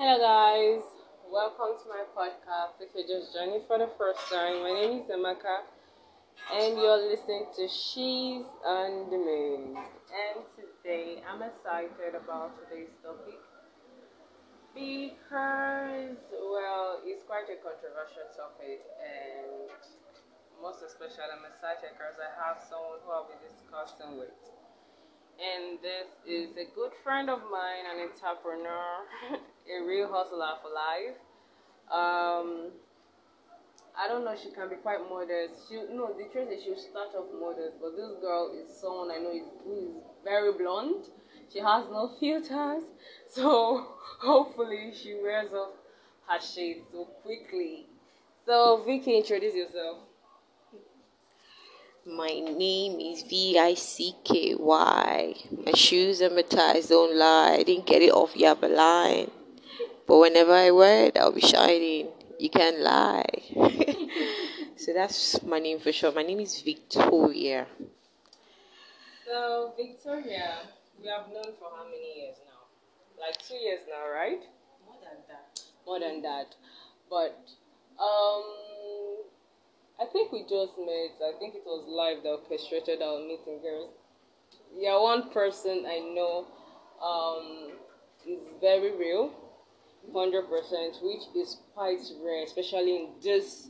Hello, guys. Welcome to my podcast. If you're just joining for the first time, my name is Amaka, and you're listening to She's on the Moon. And today, I'm excited about today's topic because, well, it's quite a controversial topic, and most especially, I'm excited because I have someone who I'll be discussing with and this is a good friend of mine, an entrepreneur, a real hustler for life. Um, I don't know, she can be quite modest. She no, the truth is she'll start off modest, but this girl is someone I know is, who is very blonde. She has no filters, so hopefully she wears off her shades so quickly. So Vicky, introduce yourself. My name is V I C K Y. My shoes and my ties don't lie. I didn't get it off Yaba line. But whenever I wear it, I'll be shining. You can't lie. so that's my name for sure. My name is Victoria. So Victoria, we have known for how many years now? Like two years now, right? More than that. More than that. But um I think we just met. I think it was live that orchestrated our meeting, girls. Yeah, one person I know um, is very real, hundred percent, which is quite rare, especially in this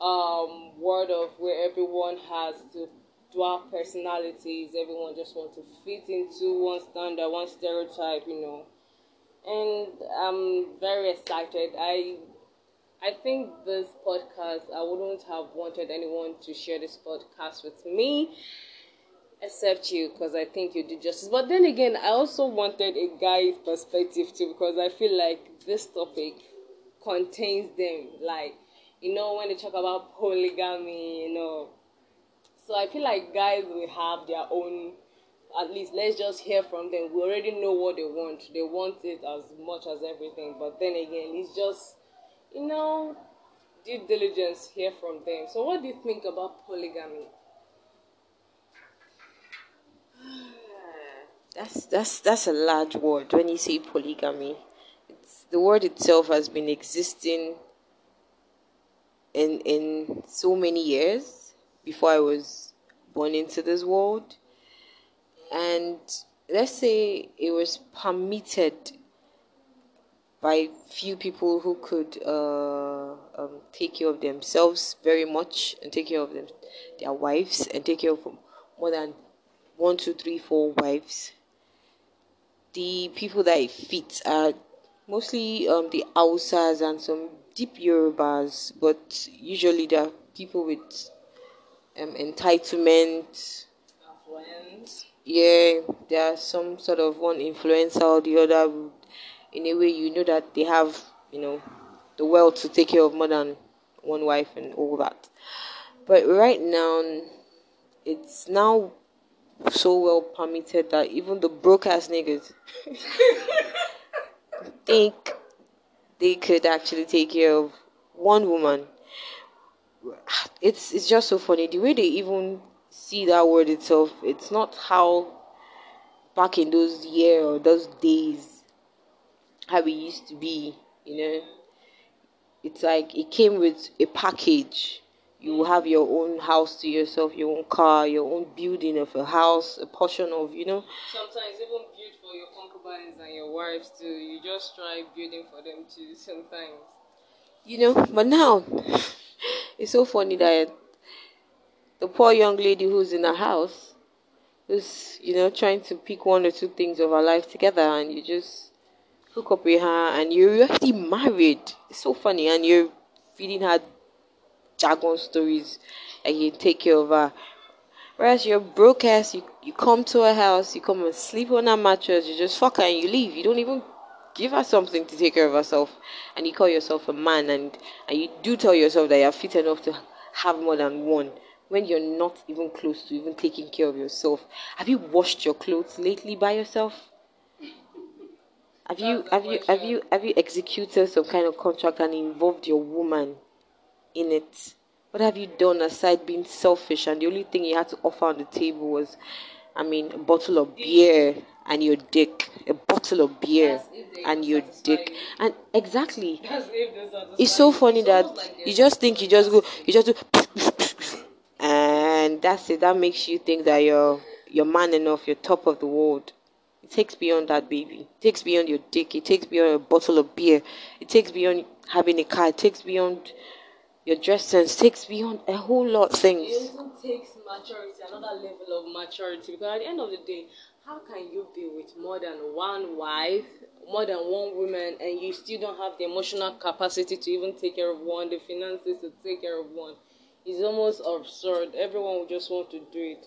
um, world of where everyone has to dual personalities. Everyone just wants to fit into one standard, one stereotype, you know. And I'm very excited. I I think this podcast, I wouldn't have wanted anyone to share this podcast with me except you because I think you did justice. But then again, I also wanted a guy's perspective too because I feel like this topic contains them. Like, you know, when they talk about polygamy, you know. So I feel like guys will have their own at least let's just hear from them. We already know what they want. They want it as much as everything. But then again, it's just you know, due diligence hear from them. So, what do you think about polygamy? That's that's that's a large word when you say polygamy. It's, the word itself has been existing in in so many years before I was born into this world, and let's say it was permitted by few people who could uh, um, take care of themselves very much and take care of them, their wives and take care of more than one, two, three, four wives. The people that it fits are mostly um, the Hausas and some deep Yorubas, but usually they're people with um, entitlement. Yeah, there are some sort of one influencer or the other in a way you know that they have you know the wealth to take care of more than one wife and all that but right now it's now so well permitted that even the broke ass niggas think they could actually take care of one woman it's it's just so funny the way they even see that word itself it's not how back in those years or those days how it used to be, you know. It's like it came with a package. You have your own house to yourself, your own car, your own building of a house, a portion of, you know. Sometimes even build for your concubines and your wives too. You just try building for them too sometimes. You know, but now it's so funny that the poor young lady who's in a house who's, you know, trying to pick one or two things of her life together and you just hook up with her and you're already married. It's so funny, and you're feeding her jargon stories and you take care of her. Whereas you're broke ass, you, you come to her house, you come and sleep on her mattress, you just fuck her and you leave. You don't even give her something to take care of herself. And you call yourself a man and, and you do tell yourself that you're fit enough to have more than one when you're not even close to even taking care of yourself. Have you washed your clothes lately by yourself? Have you have you have you have you executed some kind of contract and involved your woman in it? What have you done aside being selfish? And the only thing you had to offer on the table was, I mean, a bottle of beer and your dick, a bottle of beer and your dick. and exactly. It's so funny that you just think you just go you just do and that's it. That makes you think that you're you're man enough you're top of the world. It takes beyond that baby. It takes beyond your dick. It takes beyond a bottle of beer. It takes beyond having a car. It takes beyond your dress sense takes beyond a whole lot of things it also takes maturity another level of maturity because at the end of the day how can you be with more than one wife, more than one woman, and you still don't have the emotional capacity to even take care of one, the finances to take care of one? It's almost absurd. Everyone would just want to do it.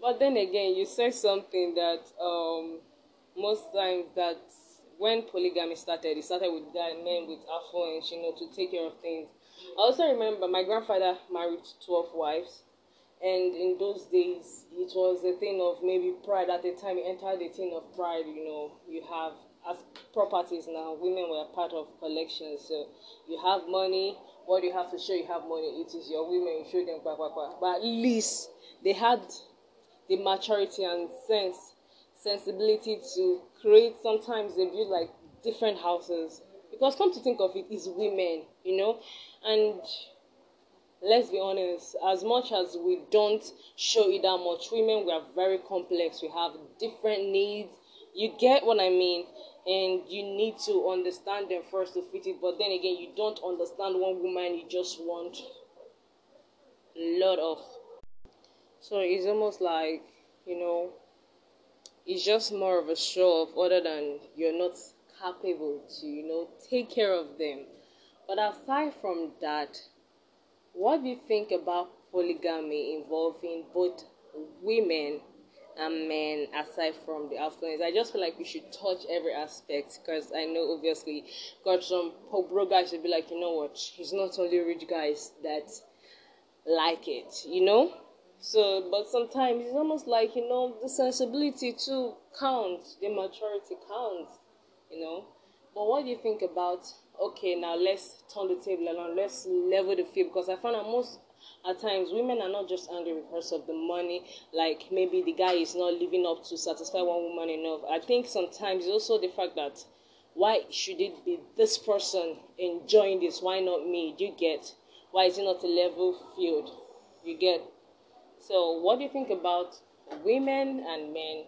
But then again, you said something that um, most times that when polygamy started, it started with guy, men with affluence, you know, to take care of things. I also remember my grandfather married 12 wives and in those days it was a thing of maybe pride at the time. You entered the thing of pride you know. You have as properties now women were part of collections. So you have money. What you have to show you have money. It is your women. You show them blah, blah, blah. but at least they had the maturity and sense sensibility to create. Sometimes they build like different houses. Because come to think of it, it is women you know and let's be honest, as much as we don't show it that much, women we are very complex. We have different needs. You get what I mean? And you need to understand them first to fit it. But then again, you don't understand one woman, you just want a lot of. So it's almost like, you know, it's just more of a show of other than you're not capable to, you know, take care of them. But aside from that, what do you think about polygamy involving both women and men aside from the affluence? I just feel like we should touch every aspect because I know obviously got some bro guys should be like, you know what, it's not only rich guys that like it, you know? So, but sometimes it's almost like, you know, the sensibility too counts, the maturity counts, you know? But what do you think about okay, now let's turn the table around, let's level the field because I found that most at times women are not just angry because of the money, like maybe the guy is not living up to satisfy one woman enough. I think sometimes it's also the fact that why should it be this person enjoying this? Why not me? Do you get? Why is it not a level field? You get? So, what do you think about women and men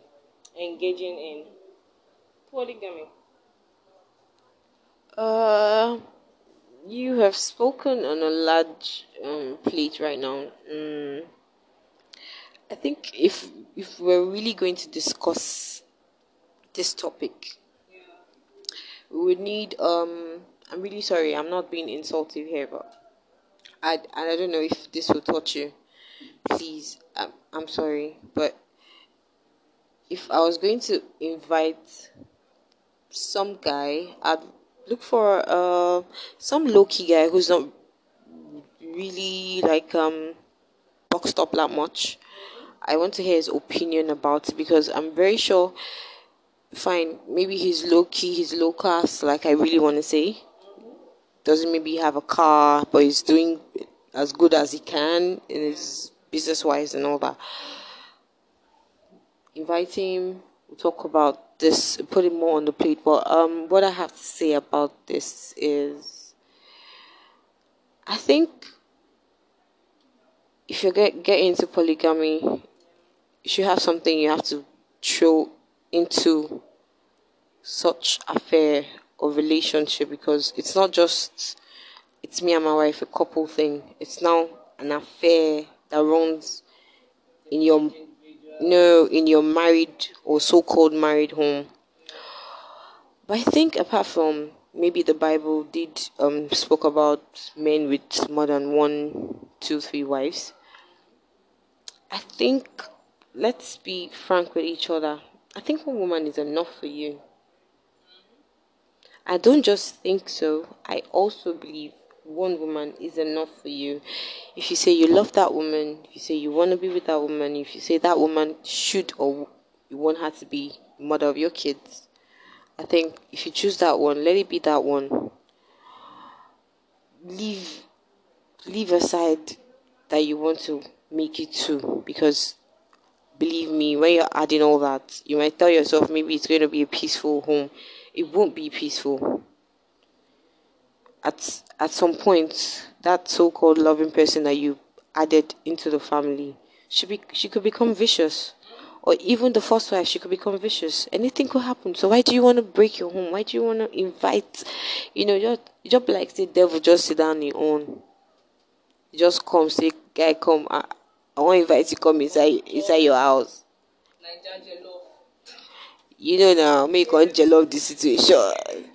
engaging in polygamy? Uh, you have spoken on a large um, plate right now. Mm, I think if if we're really going to discuss this topic, yeah. we would need. Um, I'm really sorry. I'm not being insultive here, but I I don't know if this will touch you. Please, I'm, I'm sorry, but if I was going to invite some guy, I'd look for uh, some low key guy who's not really like um boxed up that much. I want to hear his opinion about it because I'm very sure. Fine, maybe he's low key, he's low class, like I really want to say. Doesn't maybe have a car, but he's doing as good as he can in his business wise and all that. Invite him, we'll talk about this, put it more on the plate. But um, what I have to say about this is, I think if you get get into polygamy, you should have something you have to throw into such affair or relationship because it's not just it's me and my wife a couple thing. It's now an affair that runs in your no in your married or so-called married home. But i think apart from maybe the bible did um spoke about men with more than one two three wives i think let's be frank with each other. I think one woman is enough for you. I don't just think so. I also believe one woman is enough for you. If you say you love that woman, if you say you want to be with that woman, if you say that woman should or you want her to be mother of your kids, I think if you choose that one, let it be that one. Leave leave aside that you want to make it two because believe me, when you're adding all that, you might tell yourself maybe it's going to be a peaceful home. It won't be peaceful. At at some point, that so-called loving person that you added into the family should be she could become vicious or even the first wife, she could become vicious. Anything could happen. So why do you want to break your home? Why do you want to invite, you know, just just like the devil just sit down on your own. Just come, say, guy, come. I, I want to invite you come inside inside your house. You know now, make on jello the situation.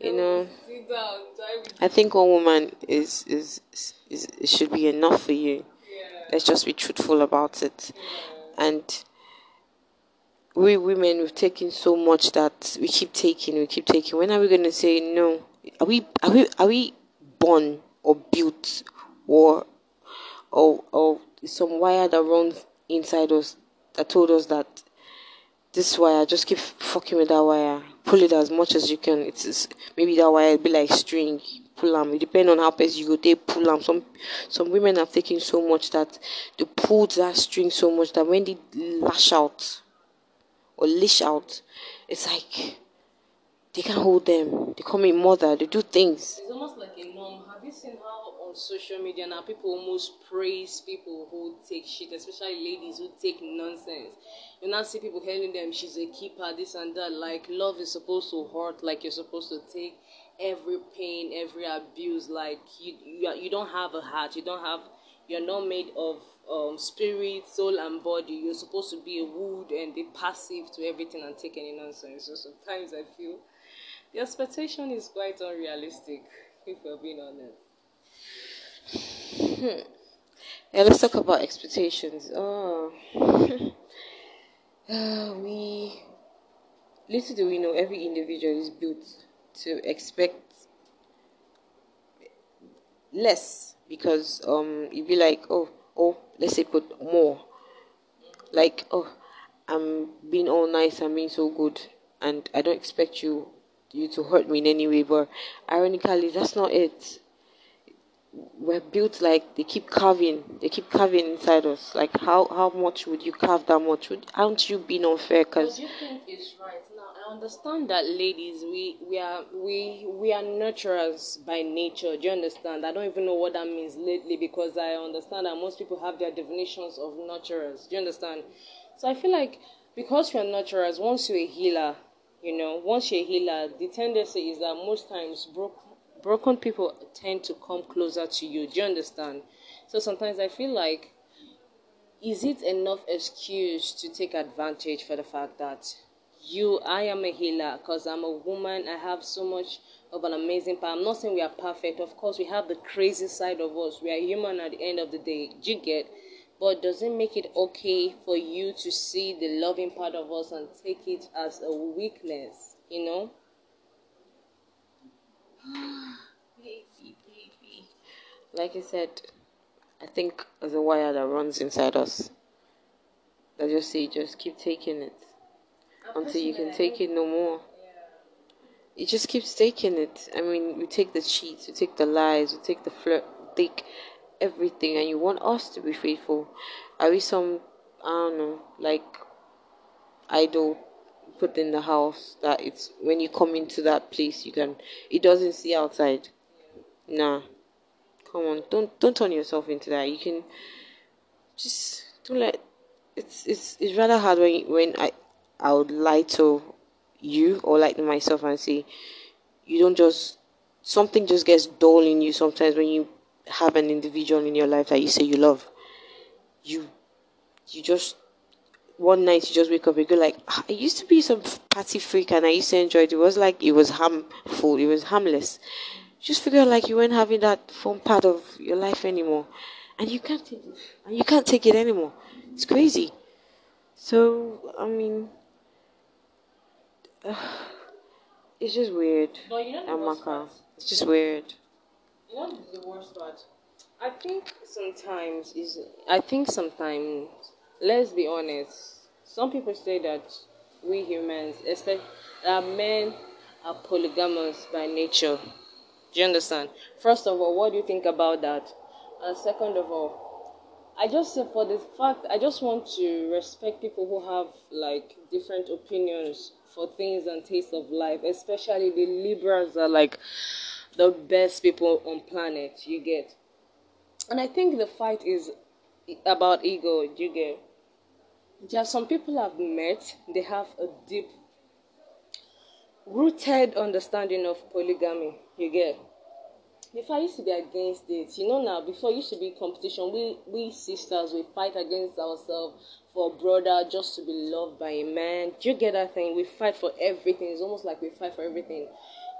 You know. I think one woman is is, is, is should be enough for you. Let's just be truthful about it. And we women we've taken so much that we keep taking, we keep taking. When are we gonna say no? Are we are we are we born or built or or or some wire that runs inside us that told us that this wire just keep fucking with that wire. Pull it as much as you can. It's, it's maybe that wire be like string. Pull them. It depends on how fast you go. They pull them. Some some women have taken so much that they pulled that string so much that when they lash out or leash out, it's like they can't hold them. They call me mother. They do things. It's almost like a norm. Have you seen how social media now people almost praise people who take shit, especially ladies who take nonsense? You now see people telling them she's a keeper, this and that. Like love is supposed to hurt, like you're supposed to take every pain, every abuse. Like you, you, you don't have a heart. You don't have. You're not made of um, spirit, soul, and body. You're supposed to be a wood and be passive to everything and take any nonsense. So sometimes I feel the expectation is quite unrealistic, if we're being honest. Hmm. Yeah, let's talk about expectations. Oh, uh, we little do we know every individual is built to expect less because um you'd be like oh oh let's say put more like oh i'm being all nice i'm being so good and i don't expect you you to hurt me in any way but ironically that's not it we're built like they keep carving they keep carving inside us. Like how how much would you carve that much? Would aren't you being unfair? Think it's right? Now i understand that ladies we we are we we are nurturers by nature. Do you understand? I don't even know what that means lately because i understand that most people have their definitions of nurturers. Do you understand? So i feel like because you're nurturers once you're a healer you know once you're a healer the tendency is that most times broke broken people tend to come closer to you. Do you understand? So sometimes I feel like, is it enough excuse to take advantage for the fact that you, I am a healer because I'm a woman, I have so much of an amazing power. I'm not saying we are perfect. Of course, we have the crazy side of us. We are human at the end of the day. Do you get? But does it make it okay for you to see the loving part of us and take it as a weakness? You know? Like I said, I think there's a wire that runs inside us. That just say, just keep taking it until you can take it no more. It just keeps taking it. I mean, we take the cheats, we take the lies, we take the flirt, take everything, and you want us to be faithful. Are we some, I don't know, like idol put in the house that it's when you come into that place you can it doesn't see outside nah come on don't don't turn yourself into that you can just don't let it's it's it's rather hard when when i i would lie to you or lie to myself and say you don't just something just gets dull in you sometimes when you have an individual in your life that you say you love you you just one night you just wake up and go like ah, I used to be some party freak and I used to enjoy it. It was like it was harmful, it was harmless. You just figure like you weren't having that fun part of your life anymore. And you can't take it and you can't take it anymore. It's crazy. So I mean uh, it's just weird. But you know the worst part? It's just weird. You know the worst part? I think sometimes is I think sometimes let's be honest. Some people say that we humans, especially that men, are polygamous by nature. Do you understand? First of all, what do you think about that? And second of all, I just say for the fact I just want to respect people who have like different opinions for things and tastes of life, especially the liberals are like the best people on planet. You get, and I think the fight is about ego. You get, there are some people I've met. They have a deep rooted understanding of polygamy. You get before I used to be against it. You know now, before used to be competition. We we sisters we fight against ourselves for a brother just to be loved by a man. Do you get that thing? We fight for everything. It's almost like we fight for everything.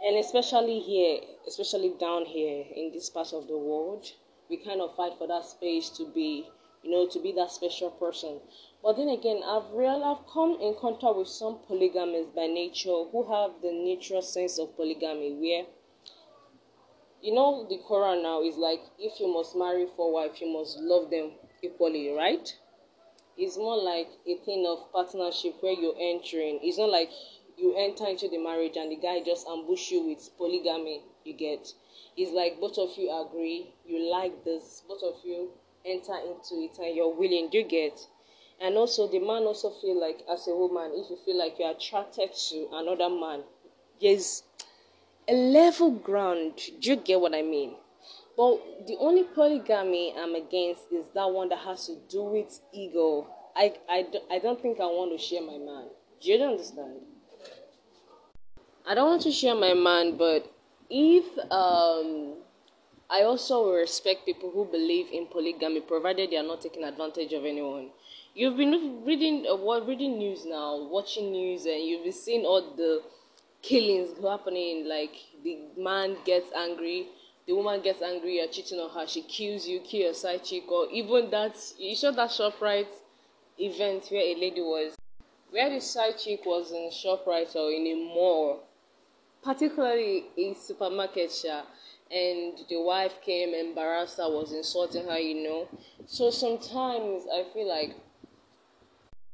And especially here, especially down here in this part of the world, we kind of fight for that space to be, you know, to be that special person. But then again, I've real I've come in contact with some polygamists by nature who have the natural sense of polygamy where you know the Quran now is like if you must marry four wives, you must love them equally, right? It's more like a thing of partnership where you're entering. It's not like you enter into the marriage and the guy just ambush you with polygamy. You get. It's like both of you agree, you like this, both of you enter into it and you're willing. You get? And also the man also feel like as a woman, if you feel like you're attracted to another man, yes a level ground. Do you get what I mean? But the only polygamy I'm against is that one that has to do with ego. I, I, I don't think I want to share my man. Do you understand? I don't want to share my man, but if um, I also respect people who believe in polygamy, provided they are not taking advantage of anyone. You've been reading uh, what reading news now, watching news, and you've been seeing all the killings happening. Like the man gets angry, the woman gets angry, you're cheating on her, she kills you, kill your side chick, or even that. You saw that Shoprite event where a lady was, where the side chick was in Shoprite or in a mall, particularly a supermarket shop and the wife came embarrassed her was insulting her you know so sometimes i feel like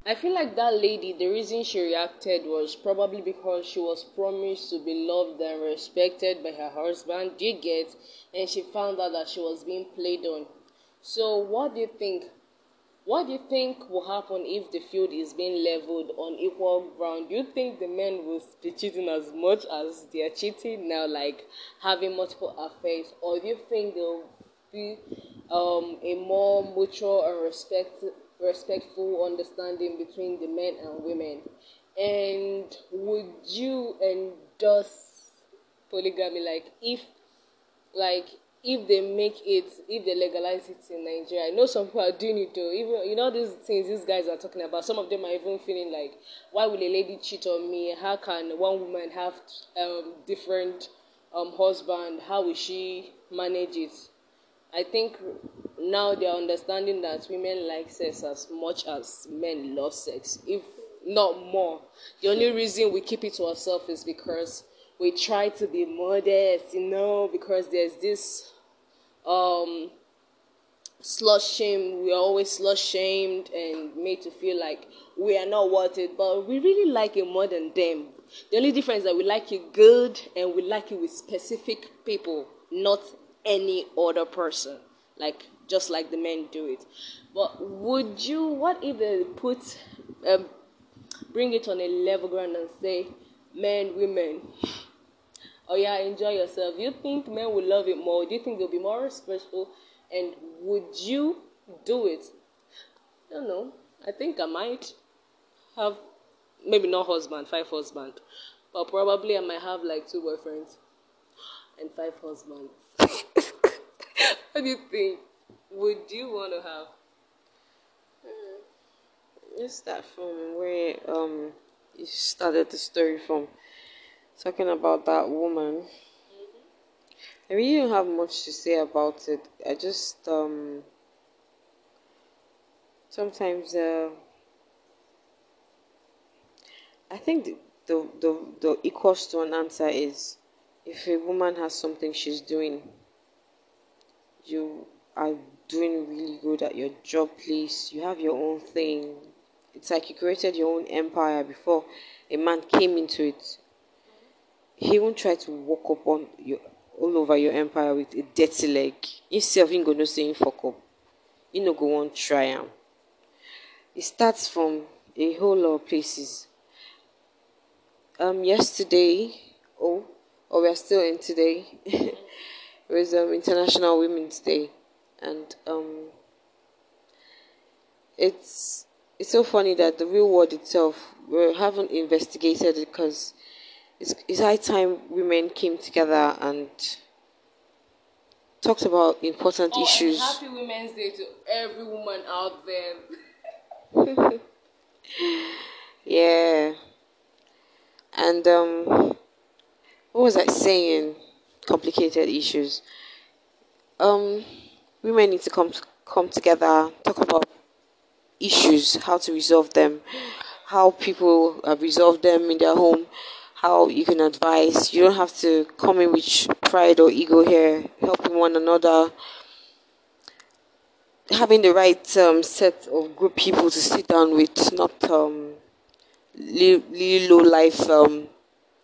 I feel like that lady, the reason she reacted was probably because she was promised to be loved and respected by her husband, do you get? And she found out that she was being played on. So, what do you think? What do you think will happen if the field is being leveled on equal ground? Do you think the men will be cheating as much as they are cheating now, like having multiple affairs, or do you think there'll be um, a more mutual and respect respectful understanding between the men and women? And would you endorse polygamy? Like, if, like, if they make it, if they legalize it in Nigeria, I know some people are doing it though. Even you know these things these guys are talking about. Some of them are even feeling like, why will a lady cheat on me? How can one woman have um, different um, husband? How will she manage it? I think now they are understanding that women like sex as much as men love sex, if not more. The only reason we keep it to ourselves is because we try to be modest, you know, because there's this um slut shame. We are always slut shamed and made to feel like we are not worth it, but we really like it more than them. The only difference is that we like it good and we like it with specific people, not any other person. Like just like the men do it. But would you? What if they put, um, bring it on a level ground and say, men, women. Oh yeah, enjoy yourself. You think men will love it more? Do you think they'll be more respectful? And would you do it? I don't know. I think I might have maybe not husband, five husband, but probably I might have like two boyfriends and five husbands. what do you think? Would you want to have? Let's start from where um you started the story from. Talking about that woman. I really don't have much to say about it. I just um sometimes uh, I think the, the the the equals to an answer is if a woman has something she's doing, you are doing really good at your job place, you have your own thing. It's like you created your own empire before a man came into it. He won't try to walk up on you all over your empire with a dirty leg. Instead of him going to say fuck up. you know go want try am it starts from a whole lot of places um yesterday oh oh we're still in today it was um international women's day and um it's it's so funny that the real world itself we haven't investigated it because it's, it's high time women came together and talked about important Oh, issues. happy Women's Day to every woman out there. Yeah. And um what was I saying? Complicated issues. Um women need to come come together, talk about issues, how to resolve them, how people have resolved them in their home, how you can advise. You don't have to come in with pride or ego here, helping one another. Having the right um, set of good people to sit down with, not um, really low life um,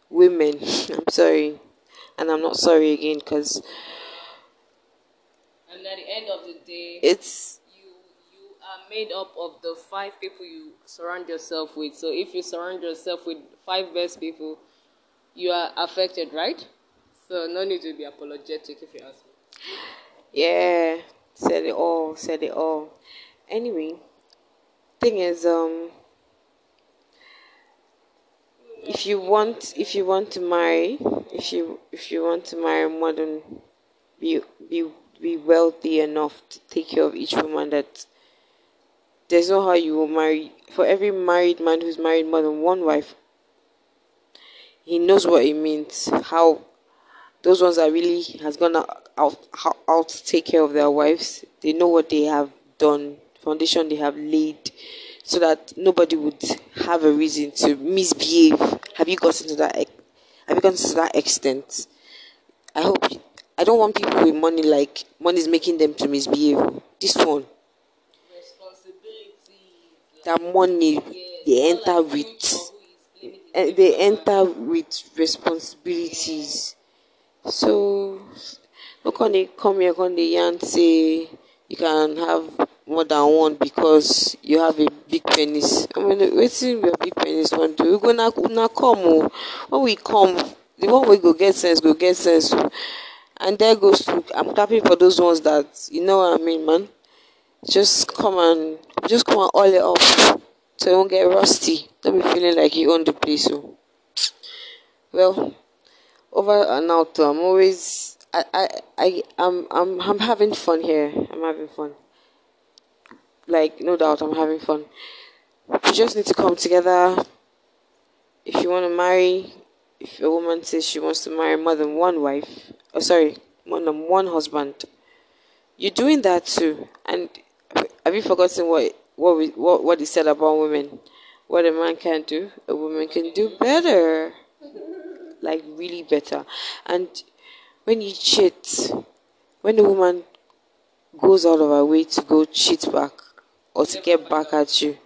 women. I'm sorry, and I'm not sorry again because And at the end of the day, it's you you are made up of the five people you surround yourself with. So if you surround yourself with five best people, you are affected, right? So no need to be apologetic if you ask me. yeah, said it all, said it all. Anyway, thing is, um, if you want, if you want to marry, if you if you want to marry more than be be be wealthy enough to take care of each woman that there's no how you will marry. For every married man who's married more than one wife he knows what it means how those ones that really has gone out, out out to take care of their wives. They know what they have done foundation they have laid so that nobody would have a reason to misbehave. Have you gotten to that have you gotten to that extent? I hope i don't want people with money like money is making them to misbehave. This one. That money they enter with eh, they enter with responsibilities. So no come dey come here come dey yarn say you can have more than one because you have a big penis. I mean wetin your big penis wan do? We go na na come when we come the one wey go get sense go get sense and there goes to i'm clapping for those ones that you know what i mean man just come and just come and oil it up so it won't get rusty. Don't be feeling like you own the place. So, well, over and out. I'm always I I I I'm I'm I'm having fun here. I'm having fun. Like no doubt, I'm having fun. You just need to come together. If you want to marry, if a woman says she wants to marry more than one wife, oh sorry, more than one husband, you're doing that too. And have you forgotten what what we what what he said about women? What a man can do, a woman can do better, like really better. And when you cheat, when a woman goes out of her way to go cheat back or to get back at you,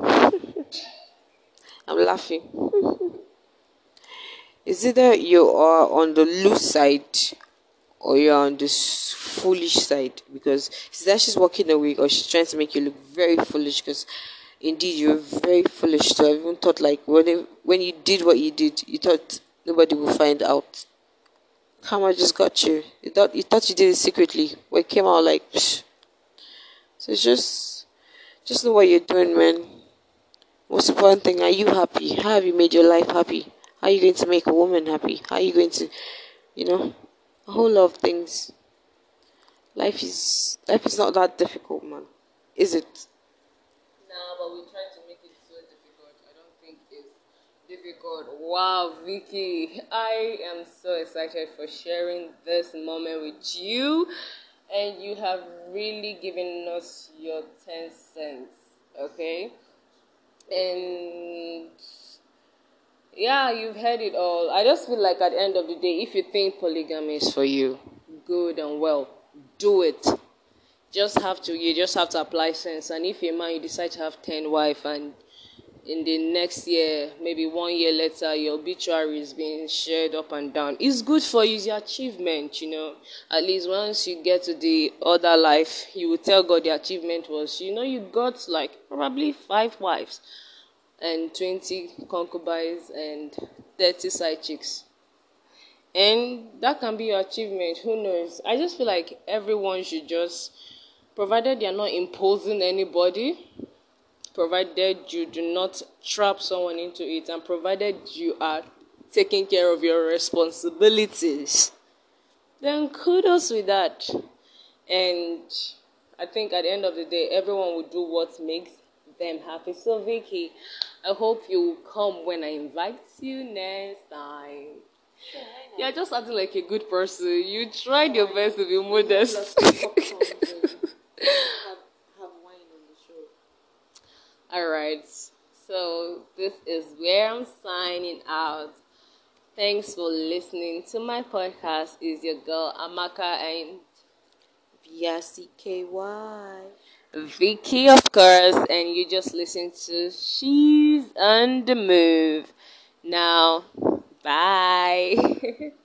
I'm laughing. Is either you are on the loose side or you're on the foolish side? Because it's that she's walking away or she's trying to make you look very foolish because indeed you're very foolish. So i even thought like when when you did what you did you thought nobody will find out. Karma just got you. You thought you thought you did it secretly but it came out like psh. so just just know what you're doing man. Most important thing are you happy? How have you made your life happy how are you going to make a woman happy how are you going to you know a whole lot of things life is life is not that difficult man is it Nah, but we try to make it so difficult. I don't think it's difficult. Wow, Vicky, I am so excited for sharing this moment with you, and you have really given us your 10 cents, okay? And yeah, you've heard it all. I just feel like at the end of the day, if you think polygamy is for you, good and well, do it just have to you just have to apply sense and if a man you decide to have 10 wife and in the next year, maybe one year later, your obituary is being shared up and down. It's good for you, it's your achievement, you know. At least once you get to the other life, you will tell God the achievement was, you know, you got like probably five wives and 20 concubines and 30 side chicks. And that can be your achievement. Who knows? I just feel like everyone should just, provided they are not imposing anybody, provided you do not trap someone into it, and provided you are taking care of your responsibilities, then kudos with that. And I think at the end of the day, everyone will do what makes them happy. So, Vicky, I hope you come when I invite you next time. You're just acting like a good person. You tried your best to be modest. All right. So this is where I'm signing out. Thanks for listening to my podcast. Is your girl Amaka and V I C K Y. Vicky, of course, and you just listen to She's on the Move. Now, bye.